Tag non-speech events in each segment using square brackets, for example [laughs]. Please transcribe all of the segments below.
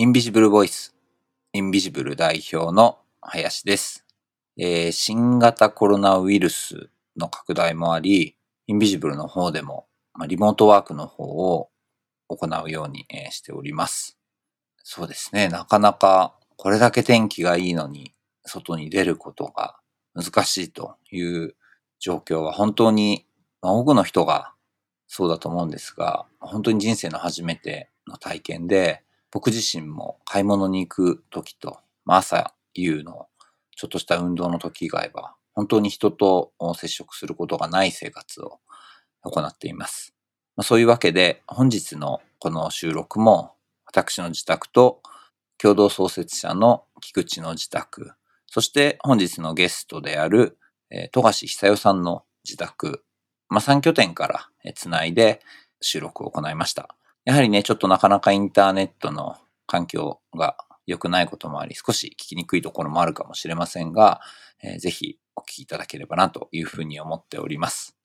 インビジブルボイス、インビジブル代表の林です。えー新型コロナウイルスの拡大もあり、インビジブルの方でも、まあ、リモートワークの方を行うように、えーしております。そうですね、なかなかこれだけ天気がいいのに、外に出ることが難しいという状況は本当に、まあ、多くの人がそうだと思うんですが、本当に人生の初めての体験で、僕自身も買い物に行く時と、まあ、朝夕のちょっとした運動の時以外は、本当に人と接触することがない生活を行っています。まあ、そういうわけで、本日のこの収録も、私の自宅と共同創設者の菊池の自宅、そして本日のゲストである、富樫久代さんの自宅、まあ、3拠点からつないで収録を行いました。やはりね、ちょっとなかなかインターネットの環境が良くないこともあり、少し聞きにくいところもあるかもしれませんが、えーぜひお聞きいただければなというふうに思っております。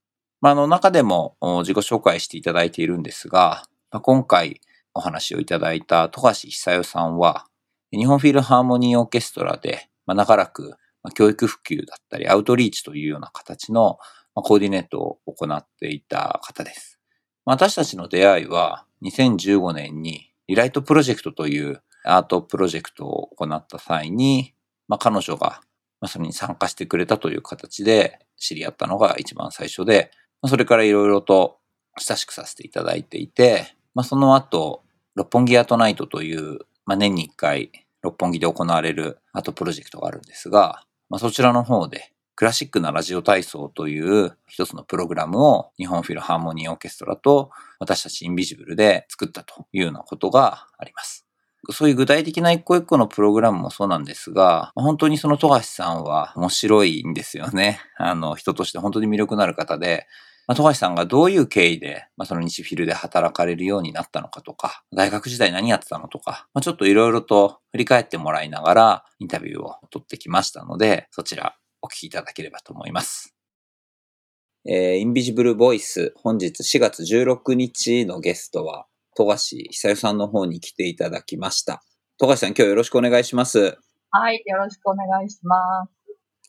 まあ、あの中でも自己紹介していただいているんですが、まあ、今回お話をいただいた富樫久代さんは、日本フィルハーモニーオーケストラで、まあ、長らく教育普及だったりアウトリーチというような形のコーディネートを行っていた方です。私たちの出会いは2015年にリライトプロジェクトというアートプロジェクトを行った際に、まあ、彼女がそれに参加してくれたという形で知り合ったのが一番最初で、まそれからいろいろと親しくさせていただいていて、まあ、その後、六本木アートナイトという、まあ、年に一回六本木で行われるアートプロジェクトがあるんですが、まあ、そちらの方でクラシックなラジオ体操という一つのプログラムを日本フィルハーモニーオーケストラと私たちインビジブルで作ったというようなことがあります。そういう具体的な一個一個のプログラムもそうなんですが、本当にその富樫さんは面白いんですよね。あの、人として本当に魅力のある方で、まあ、富樫さんがどういう経緯で、まあ、その日フィルで働かれるようになったのかとか、大学時代何やってたのとか、まあ、ちょっといろいろと振り返ってもらいながらインタビューを取ってきましたので、そちらお聞きいただければと思います。えー、インビジブルボイス、本日4月16日のゲストは、富樫久代さんの方に来ていただきました。富樫さん、今日よろしくお願いします。はい、よろしくお願いします。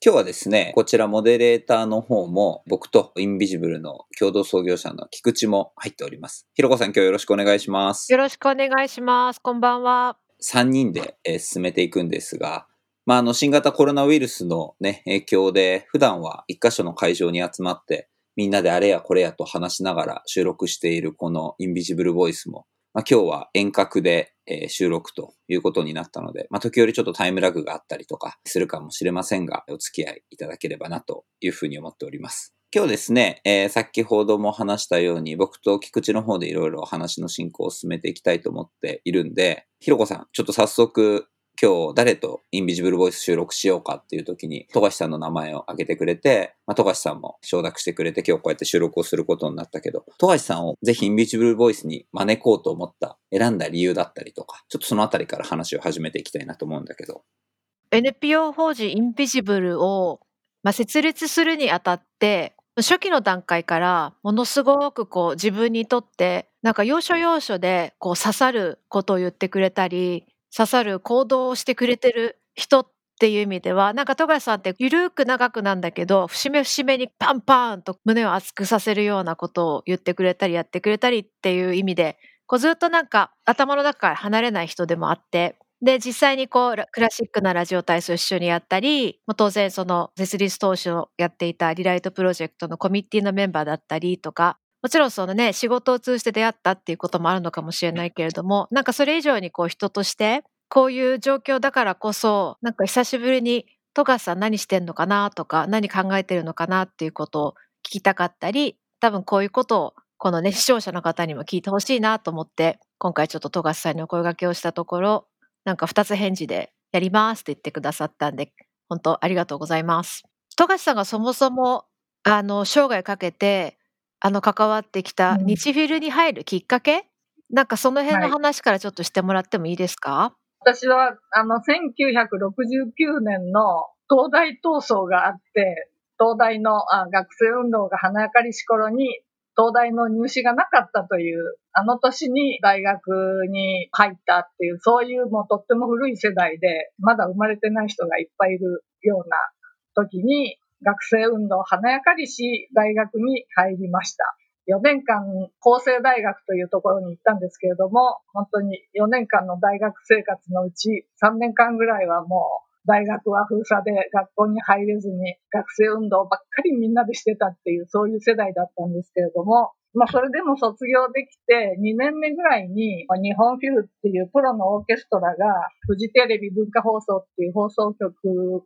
今日はですね、こちらモデレーターの方も僕とインビジブルの共同創業者の菊池も入っております。ひろこさん今日よろしくお願いしますよ。ろしくお願いします。こんばんは。3人で、えー進めていくんですが、まあ、あの新型コロナウイルスのね、影響で普段は一箇所の会場に集まってみんなであれやこれやと話しながら収録しているこのインビジブルボイスも、まあ、今日は遠隔で、えー収録ということになったので、まあ、時折ちょっとタイムラグがあったりとかするかもしれませんが、お付き合いいただければなというふうに思っております。今日ですね、えー先ほども話したように僕と菊池の方でいろいろ話の進行を進めていきたいと思っているんで、ひろこさん、ちょっと早速今日誰とインビジブルボイス収録しようかっていう時に、富樫さんの名前を挙げてくれて、まあ、富樫さんも承諾してくれて今日こうやって収録をすることになったけど、富樫さんをぜひインビジブルボイスに招こうと思った、選んだ理由だったりとか、ちょっとそのあたりから話を始めていきたいなと思うんだけど。NPO 法人インビジブルを、まあ、設立するにあたって、初期の段階からものすごくこう自分にとってなんか要所要所でこう刺さることを言ってくれたり刺さる行動をしてくれてる人っていう意味ではなんか富樫さんってゆるく長くなんだけど節目節目にパンパンと胸を熱くさせるようなことを言ってくれたりやってくれたりっていう意味でこうずっとなんか頭の中から離れない人でもあってで実際にこうクラシックなラジオ体操一緒にやったり当然その設立当初やっていたリライトプロジェクトのコミッティのメンバーだったりとかもちろんそのね仕事を通じて出会ったっていうこともあるのかもしれないけれどもなんかそれ以上にこう人としてこういう状況だからこそなんか久しぶりに富樫さん何してんのかなとか何考えてるのかなっていうことを聞きたかったり多分こういうことをこのね視聴者の方にも聞いてほしいなと思って今回ちょっと富樫さんにお声掛けをしたところなんか2つ返事でやりますって言ってくださったんで本当ありがとうございます。富樫さんがそもそもあの生涯かけてあの関わってきたうん。日フィルに入るきっかけ、なんかその辺のはい。話からちょっとしてもらってもいいですか、私は、あの、1969年の東大闘争があって、東大のあ学生運動が花かりし頃に、東大の入試がなかったという、あの年に大学に入ったっていう、そういうもうとっても古い世代で、まだ生まれてない人がいっぱいいるような時に、学生運動を華やかにし、大学に入りました。4年間、厚生大学というところに行ったんですけれども、本当に4年間の大学生活のうち3年間ぐらいはもう大学は封鎖で学校に入れずに学生運動ばっかりみんなでしてたっていうそういう世代だったんですけれども、まあ、それでも卒業できて、2年目ぐらいに、日本フィルっていうプロのオーケストラが、フジテレビ文化放送っていう放送局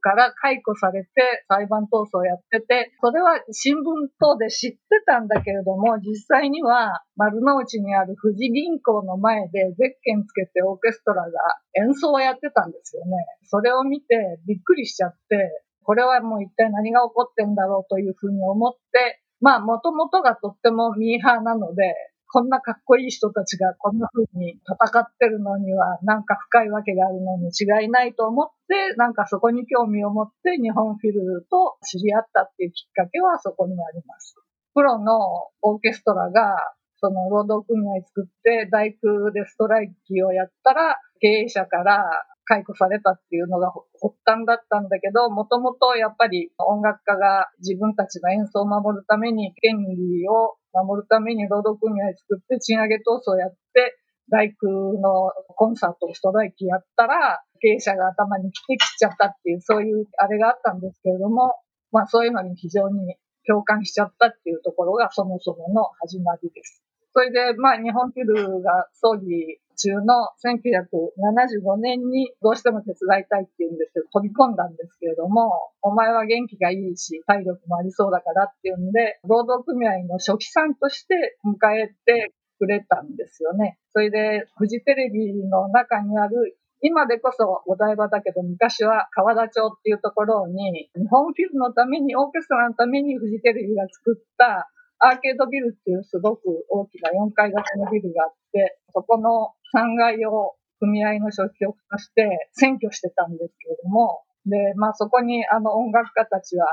から解雇されて、裁判闘争をやってて、それは新聞等で知ってたんだけれども、実際には丸の内にある富士銀行の前でゼッケンつけてオーケストラが演奏をやってたんですよね。それを見てびっくりしちゃって、これはもう一体何が起こってんだろうというふうに思って、まあ、もともとがとってもミーハーなので、こんなかっこいい人たちがこんな風に戦ってるのにはなんか深いわけがあるのに違いないと思って、なんかそこに興味を持って日本フィルと知り合ったっていうきっかけはそこにあります。プロのオーケストラがその労働組合作って大工でストライキをやったら経営者から解雇されたっていうのが発端だったんだけど、もともとやっぱり音楽家が自分たちの演奏を守るために、権利を守るために労働組合作って賃上げ闘争やって、大工のコンサートを、ストライキやったら、経営者が頭に来てきちゃったっていう、そういうあれがあったんですけれども、まあそういうのに非常に共感しちゃったっていうところがそもそもの始まりです。それで、まあ日本フィルが葬儀中の1975年にどうしても手伝いたいっていうんですけど、飛び込んだんですけれども、お前は元気がいいし、体力もありそうだからっていうんで、労働組合の初期さんとして迎えてくれたんですよね。それで、フジテレビの中にある今でこそお台場だけど昔は川田町っていうところに日本フィルのためにオーケストラのためにフジテレビが作ったアーケードビルっていうすごく大きな4階建てのビルがあって、そこの3階を組合の初期局として占拠してたんですけれども、で、まあそこにあの音楽家たちは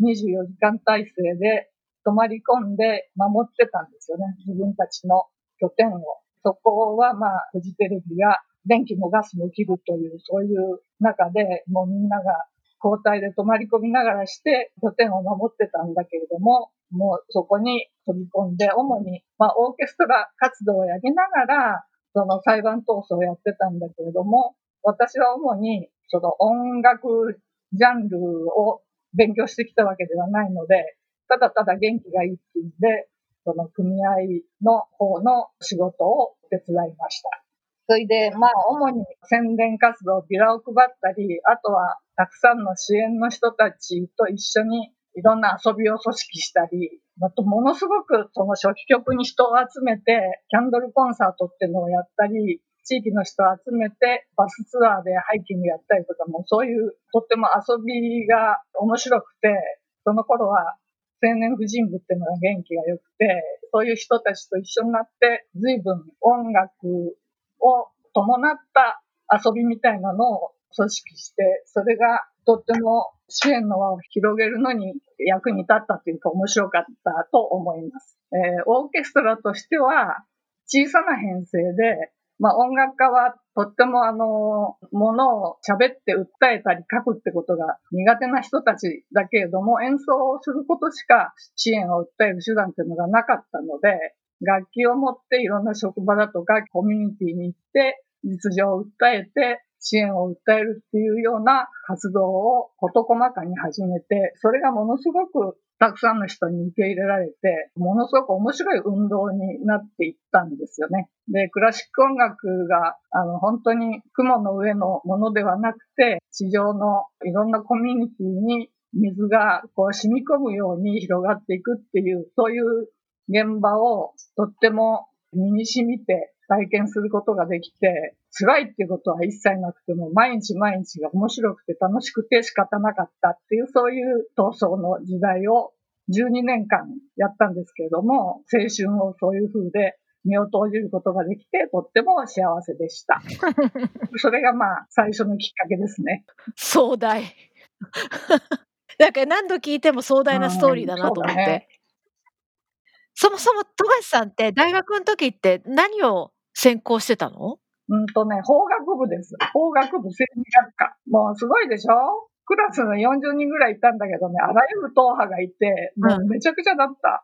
24時間体制で泊まり込んで守ってたんですよね。自分たちの拠点を。そこはまあフジテレビが電気もガスも切るという、そういう中でもうみんなが交代で泊まり込みながらして拠点を守ってたんだけれども、もうそこに飛び込んで、主に、まあ、オーケストラ活動をやりながら、その裁判闘争をやってたんだけれども、私は主にその音楽ジャンルを勉強してきたわけではないので、ただただ元気がいいっていうんで、その組合の方の仕事を手伝いました。それで、まあ、主に宣伝活動、ビラを配ったり、あとはたくさんの支援の人たちと一緒にいろんな遊びを組織したり、あとものすごくその初期局に人を集めて、キャンドルコンサートっていうのをやったり、地域の人を集めてバスツアーでハイキングやったりとかもそういうとっても遊びが面白くて、その頃は青年婦人部っていうのが元気が良くて、そういう人たちと一緒になって随分音楽を伴った遊びみたいなのを組織して、それがとっても支援の輪を広げるのに役に立ったというか面白かったと思います。えー、オーケストラとしては小さな編成で、まあ音楽家はとってもあの、ものを喋って訴えたり書くってことが苦手な人たちだけれども、演奏をすることしか支援を訴える手段っていうのがなかったので、楽器を持っていろんな職場だとかコミュニティに行って実情を訴えて支援を訴えるっていうような活動を事細かに始めて、それがものすごくたくさんの人に受け入れられて、ものすごく面白い運動になっていったんですよね。で、クラシック音楽が、あの、本当に雲の上のものではなくて、地上のいろんなコミュニティに水がこう染み込むように広がっていくっていう、そういう現場をとっても身に染みて体験することができて、辛いっていうことは一切なくても、毎日毎日が面白くて楽しくて仕方なかったっていう、そういう闘争の時代を12年間やったんですけれども、青春をそういう風で身を投じることができて、とっても幸せでした。[laughs] それがまあ、最初のきっかけですね。壮大。[laughs] なんか何度聞いても壮大なストーリーだなと思って。そもそも富樫さんって大学の時って何を専攻してたの？うんとね、法学部です。法学部政治学科。もうすごいでしょ？クラスの40人ぐらいいたんだけどね、あらゆる党派がいて、もうめちゃくちゃだった。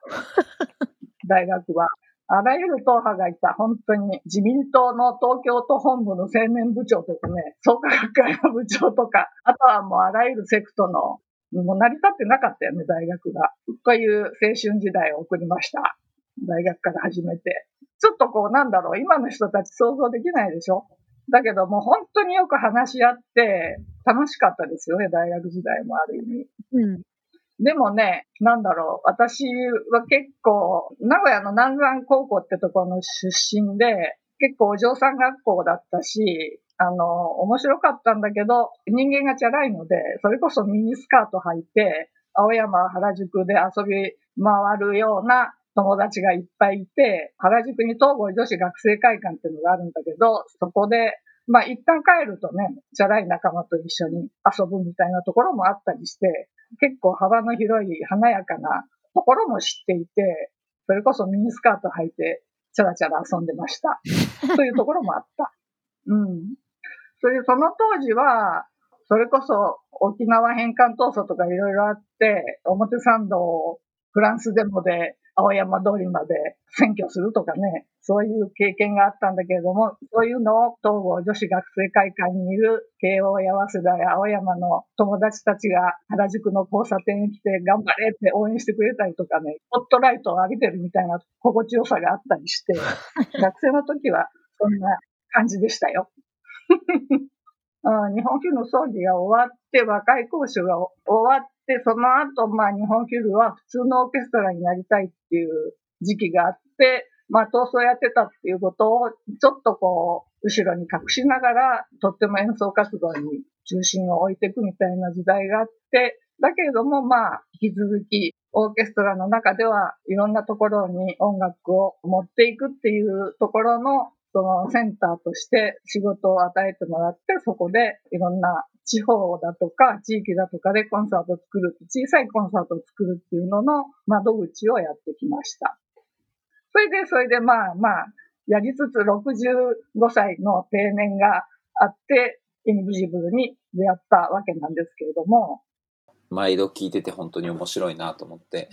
[laughs] 大学は。あらゆる党派がいた。本当に。自民党の東京都本部の青年部長とかね、創価学会の部長とか、あとはもうあらゆるセクトの、もう成り立ってなかったよね、大学が。という青春時代を送りました。大学から始めて。ちょっとこう、なんだろう、今の人たち想像できないでしょ？だけどもう本当によく話し合って楽しかったですよね、大学時代もある意味。うん。でもね、なんだろう、私は結構、名古屋の南山高校ってところの出身で、結構お嬢さん学校だったし、あの、面白かったんだけど、人間がチャラいので、それこそミニスカート履いて、青山原宿で遊び回るような友達がいっぱいいて、原宿に東郷女子学生会館っていうのがあるんだけど、そこで、まあ一旦帰るとね、チャラい仲間と一緒に遊ぶみたいなところもあったりして、結構幅の広い華やかなところも知っていて、それこそミニスカート履いて、チャラチャラ遊んでました。[laughs] というところもあった。うん。それでその当時は、それこそ沖縄返還闘争とかいろいろあって、表参道をフランスデモで青山通りまで占拠するとかね、そういう経験があったんだけれども、そういうのを東郷女子学生会館にいる慶応や早稲田や青山の友達たちが原宿の交差点に来て頑張れって応援してくれたりとかね、ホットライトを浴びてるみたいな心地よさがあったりして、[laughs] 学生の時はそんな感じでしたよ。日本フィルの葬儀が終わって、和解交渉が終わって、その後、まあ日本フィルは普通のオーケストラになりたいっていう時期があって、まあ闘争やってたっていうことを、ちょっとこう、後ろに隠しながら、とっても演奏活動に中心を置いていくみたいな時代があって、だけれども、まあ、引き続き、オーケストラの中ではいろんなところに音楽を持っていくっていうところのそのセンターとして仕事を与えてもらって、そこでいろんな地方だとか地域だとかでコンサートを作る、小さいコンサートを作るっていうのの窓口をやってきました。それで、それでまあまあ、やりつつ65歳の定年があって、インビジブルに出会ったわけなんですけれども、毎度聞いてて本当に面白いなと思って。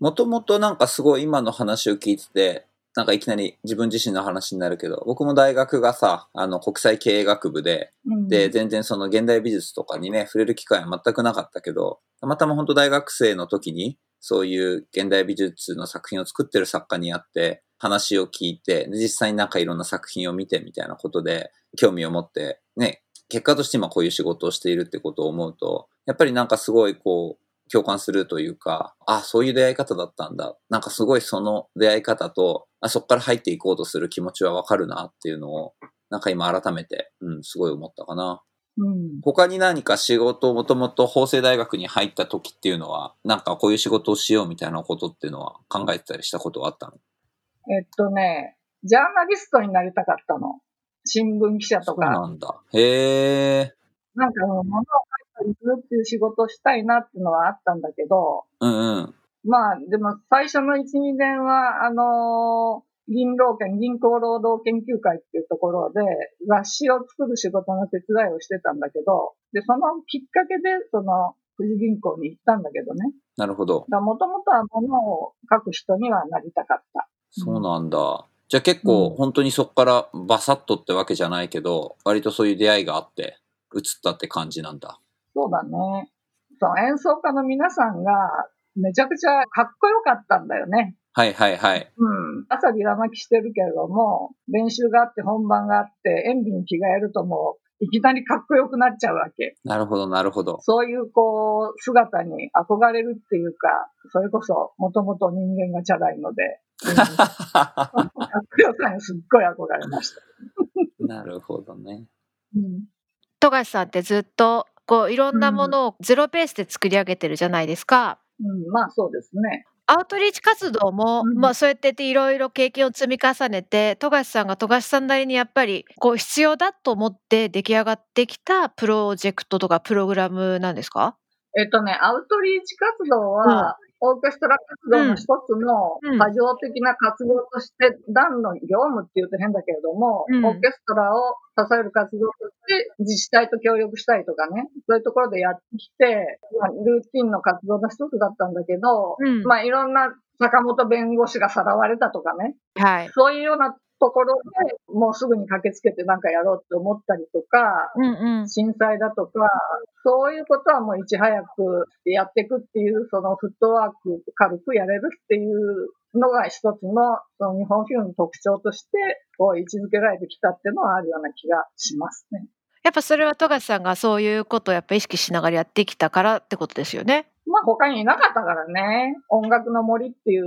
もともとなんかすごい今の話を聞いてて、なんかいきなり自分自身の話になるけど、僕も大学がさ、あの国際経営学部で、うん。で、全然その現代美術とかにね、触れる機会は全くなかったけど、たまたま本当大学生の時に、そういう現代美術の作品を作ってる作家に会って、話を聞いて、で実際になんかいろんな作品を見てみたいなことで、興味を持って、ね、結果として今こういう仕事をしているってことを思うと、やっぱりなんかすごいこう、共感するというか、あ、そういう出会い方だったんだ。なんかすごいその出会い方と、あそこから入っていこうとする気持ちはわかるなっていうのを、なんか今改めて、うん、すごい思ったかな。うん他に何か仕事、もともと法政大学に入った時っていうのは、なんかこういう仕事をしようみたいなことっていうのは考えてたりしたことはあったの？えっとね、ジャーナリストになりたかったの。新聞記者そうとか、なんだ。へえ。なんかもう物を書いたりするっていう仕事をしたいなっていうのはあったんだけど、うんうん。まあ、でも最初の1、2年は、あのー銀労研、銀行労働研究会っていうところで、雑誌を作る仕事の手伝いをしてたんだけど、で、そのきっかけで、その、富士銀行に行ったんだけどね。なるほど。もともとは物を書く人にはなりたかった。そうなんだ。じゃあ結構うん本当にそこからバサッとってわけじゃないけど、割とそういう出会いがあって、移ったって感じなんだ。そうだね。その演奏家の皆さんが、めちゃくちゃかっこよかったんだよね。はいはいはい。うん。朝ビラ巻きしてるけれども、練習があって本番があって、演技に着替えるともう、いきなりかっこよくなっちゃうわけ。なるほどなるほど。そういうこう、姿に憧れるっていうか、それこそ、もともと人間がチャラいので、う [laughs] んかっこよさにすっごい憧れました。なるほどね。うん。富樫さんってずっとこういろんなものをゼロベースで作り上げてるじゃないですか。うん、まあそうですね。アウトリーチ活動も、うんまあそうやっていろいろ経験を積み重ねて富樫さんが富樫さんなりにやっぱりこう必要だと思って出来上がってきたプロジェクトとかプログラムなんですか？えっとね、アウトリーチ活動は、オーケストラ活動の一つのうん。過剰的な活動として、団の業務って言うと変だけれども、うん。オーケストラを支える活動として自治体と協力したりとかね、そういうところでやってきて、まあ、ルーティンの活動の一つだったんだけど、うん。まあいろんな坂本弁護士がさらわれたとかね、はい。そういうようなところでもうすぐに駆けつけてなんかやろうって思ったりとか、うんうん。震災だとか、そういうことはもういち早くやっていくっていう、そのフットワーク軽くやれるっていうのが一つのその日本フィルムの特徴としてこう位置づけられてきたっていうのはあるような気がしますね。やっぱそれは富樫さんがそういうことをやっぱ意識しながらやってきたからってことですよね。まあ他にいなかったからね、音楽の森っていう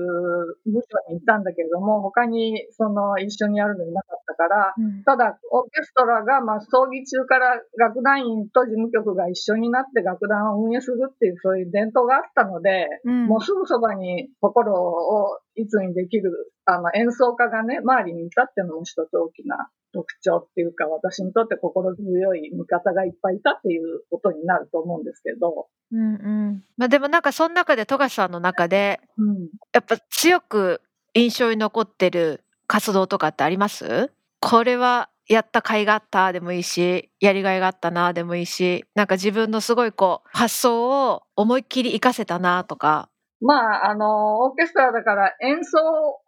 部署にいたんだけれども、他にその一緒にやるのいなかったから、ただ、オーケストラが、まあ、葬儀中から楽団員と事務局が一緒になって楽団を運営するっていう、そういう伝統があったので、うん。もうすぐそばに心をいつにできる、あの、演奏家がね、周りにいたっていうのも一つ大きな特徴っていうか、私にとって心強い味方がいっぱいいたっていうことになると思うんですけど、うんうん。まあでもなんかその中で富樫さんの中でうん。やっぱ強く印象に残ってる活動とかってあります？これはやった甲斐があったでもいいしやりがいがあったなでもいいしなんか自分のすごいこう発想を思いっきり活かせたなとか。まあ、あの、オーケストラだから演奏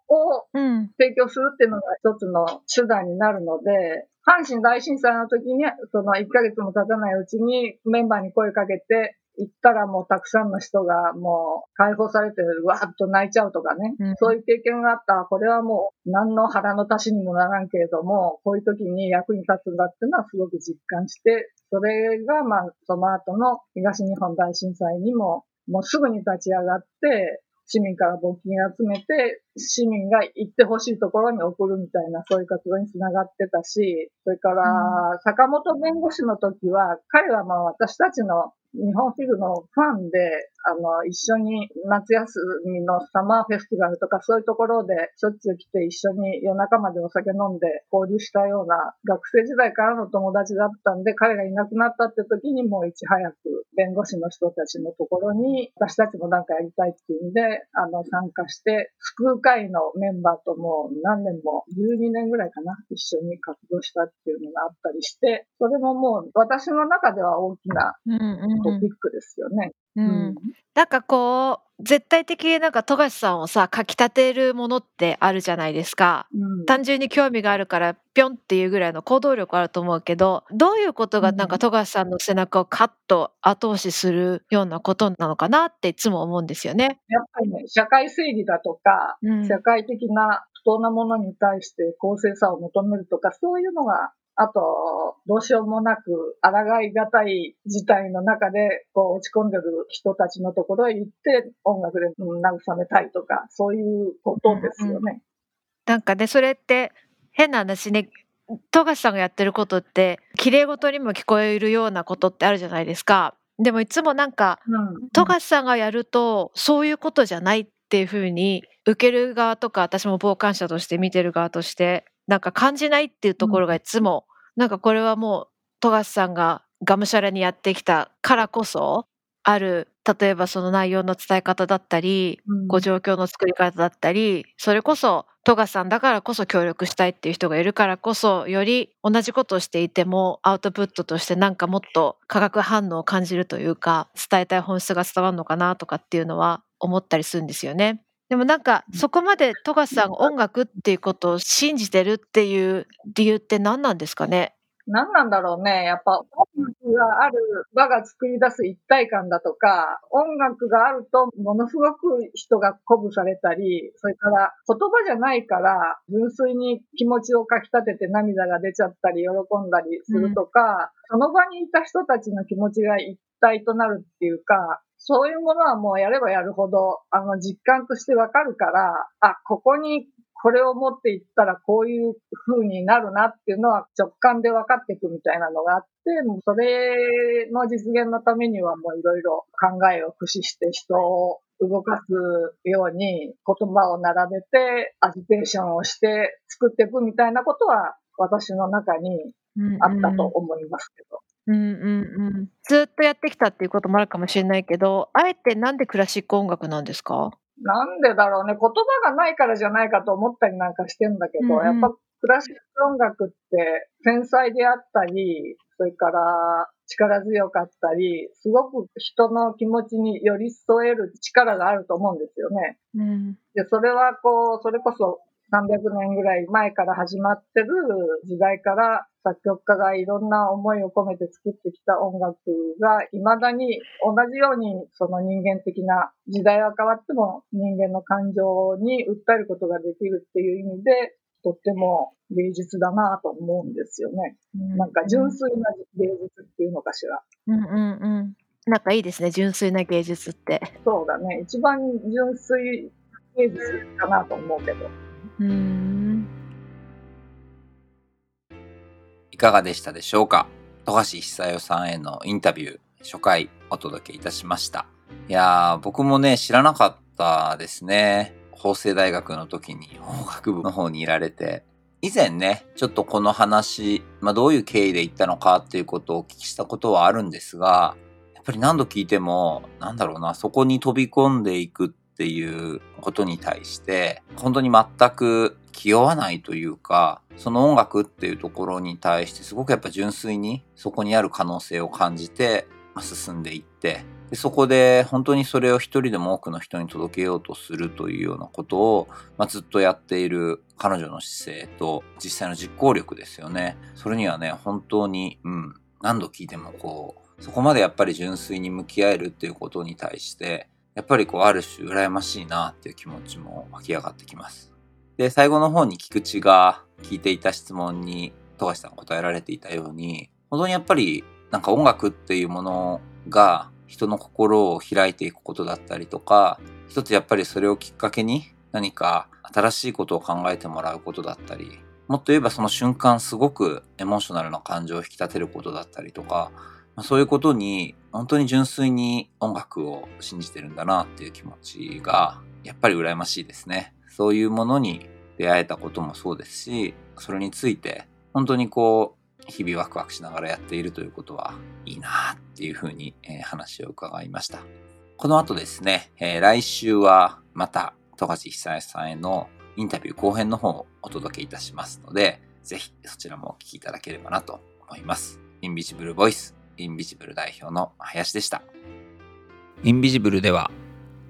をうん。提供するっていうのが一つの手段になるので、阪神大震災の時に、その1ヶ月も経たないうちにメンバーに声かけて、行ったらもうたくさんの人がもう解放されてわーっと泣いちゃうとかね、うん。そういう経験があった。これはもう何の腹の足しにもならんけれども、こういう時に役に立つんだっていうのはすごく実感して、それがまあその後の東日本大震災にももうすぐに立ち上がって、市民から募金集めて、市民が行ってほしいところに送るみたいな、そういう活動につながってたし、それから、坂本弁護士の時は、彼はまあ私たちの日本フィルのファンで、あの、一緒に夏休みのサマーフェスティバルとかそういうところでしょっちゅう来て一緒に夜中までお酒飲んで交流したような学生時代からの友達だったんで、彼がいなくなったって時にもういち早く弁護士の人たちのところに私たちもなんかやりたいっていうんで、あの、参加して、救う会のメンバーともう何年も、12年ぐらいかな、一緒に活動したっていうのがあったりして、それももう私の中では大きなうんうん。トピックですよね。うんなんかこう絶対的になんか富樫さんをさかき立てるものってあるじゃないですか。うん単純に興味があるからぴょんっていうぐらいの行動力あると思うけどどういうことがなんか富樫さんの背中をカッと後押しするようなことなのかなっていつも思うんですよね。やっぱりね、社会正義だとか、うん社会的な不当なものに対して公正さを求めるとか、そういうのが、あと、どうしようもなく、抗いがたい事態の中で、こう、落ち込んでる人たちのところへ行って、音楽でうん慰めたいとか、そういうことですよね。なんかねそれって変な話ね富樫さんがやってることって綺麗事にも聞こえるようなことってあるじゃないですか。でもいつもなんかうん。富樫さんがやるとそういうことじゃないっていうふうに受ける側とか私も傍観者として見てる側としてなんか感じないっていうところがいつも、なんかこれはもう富樫さんががむしゃらにやってきたからこそある例えばその内容の伝え方だったりうんご状況の作り方だったりそれこそ富樫さんだからこそ協力したいっていう人がいるからこそより同じことをしていてもアウトプットとしてなんかもっと化学反応を感じるというか伝えたい本質が伝わるのかなとかっていうのは思ったりするんですよね。でもなんかそこまで富樫さんが音楽っていうことを信じてるっていう理由って何なんですかね？何なんだろうね。やっぱ音楽がある場が作り出す一体感だとか、音楽があるとものすごく人が鼓舞されたり、それから言葉じゃないから純粋に気持ちをかき立てて涙が出ちゃったり喜んだりするとか、その場にいた人たちの気持ちが一体となるっていうか、そういうものはもうやればやるほど、あの実感としてわかるから、あ、ここにこれを持っていったらこういう風になるなっていうのは直感で分かっていくみたいなのがあって、もうそれの実現のためにはもういろいろ考えを駆使して人を動かすように言葉を並べてアジテーションをして作っていくみたいなことは私の中にあったと思いますけど。うんうんうん。ずっとやってきたっていうこともあるかもしれないけど、あえてなんでクラシック音楽なんですか？なんでだろうね。言葉がないからじゃないかと思ったりなんかしてんだけど、うんうんやっぱクラシック音楽って繊細であったり、それから力強かったり、すごく人の気持ちに寄り添える力があると思うんですよね。うん。で、それはこう、それこそ300年ぐらい前から始まってる時代から作曲家がいろんな思いを込めて作ってきた音楽が未だに同じようにその人間的な時代は変わっても人間の感情に訴えることができるっていう意味でとっても芸術だなと思うんですよね。なんか純粋な芸術っていうのかしら。うんうんうん。なんかいいですね、純粋な芸術って。そうだね。一番純粋芸術かなと思うけど。いかがでしたでしょうか？富樫久代さんへのインタビュー、初回お届けいたしました。いやー、僕もね、知らなかったですね。法政大学の時に法学部の方にいられて、以前ね、ちょっとこの話、まあどういう経緯で行ったのかっていうことをお聞きしたことはあるんですが、やっぱり何度聞いても、なんだろうな、そこに飛び込んでいくっっていうことに対して、本当に全く気負わないというか、その音楽っていうところに対してすごくやっぱ純粋にそこにある可能性を感じて進んでいって、でそこで本当にそれを一人でも多くの人に届けようとするというようなことを、まあ、ずっとやっている彼女の姿勢と実際の実行力ですよね。それにはね、本当に、うん、何度聞いてもこう、そこまでやっぱり純粋に向き合えるっていうことに対して、やっぱりこうある種羨ましいなっていう気持ちも湧き上がってきます。で、最後の方に菊池が聞いていた質問に富樫さん答えられていたように、本当にやっぱりなんか音楽っていうものが人の心を開いていくことだったりとか、一つやっぱりそれをきっかけに何か新しいことを考えてもらうことだったり、もっと言えばその瞬間すごくエモーショナルな感情を引き立てることだったりとか、そういうことに本当に純粋に音楽を信じてるんだなっていう気持ちがやっぱり羨ましいですね。そういうものに出会えたこともそうですし、それについて本当にこう日々ワクワクしながらやっているということはいいなっていうふうに、え話を伺いました。この後ですね、えー来週はまた富樫久江さんへのインタビュー後編の方をお届けいたしますので、ぜひそちらもお聞きいただければなと思います。インビジブルボイス、インビジブル代表の林でした。インビジブルでは、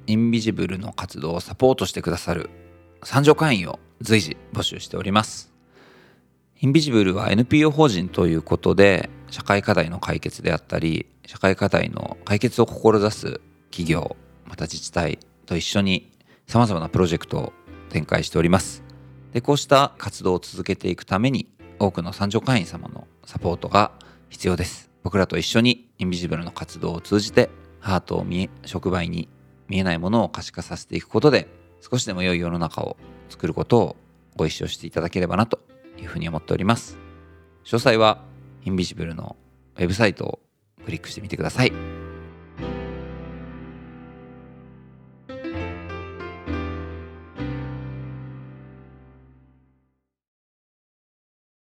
インビジブルの活動をサポートしてくださる参上会員を随時募集しております。インビジブルは NPO 法人ということで、社会課題の解決であったり、社会課題の解決を志す企業、また自治体と一緒に様々なプロジェクトを展開しております。で、こうした活動を続けていくために、多くの参上会員様のサポートが必要です。僕らと一緒にインビジブルの活動を通じて、ハートを見え、触媒に見えないものを可視化させていくことで、少しでも良い世の中を作ることをご一緒していただければなというふうに思っております。詳細はインビジブルのウェブサイトをクリックしてみてください。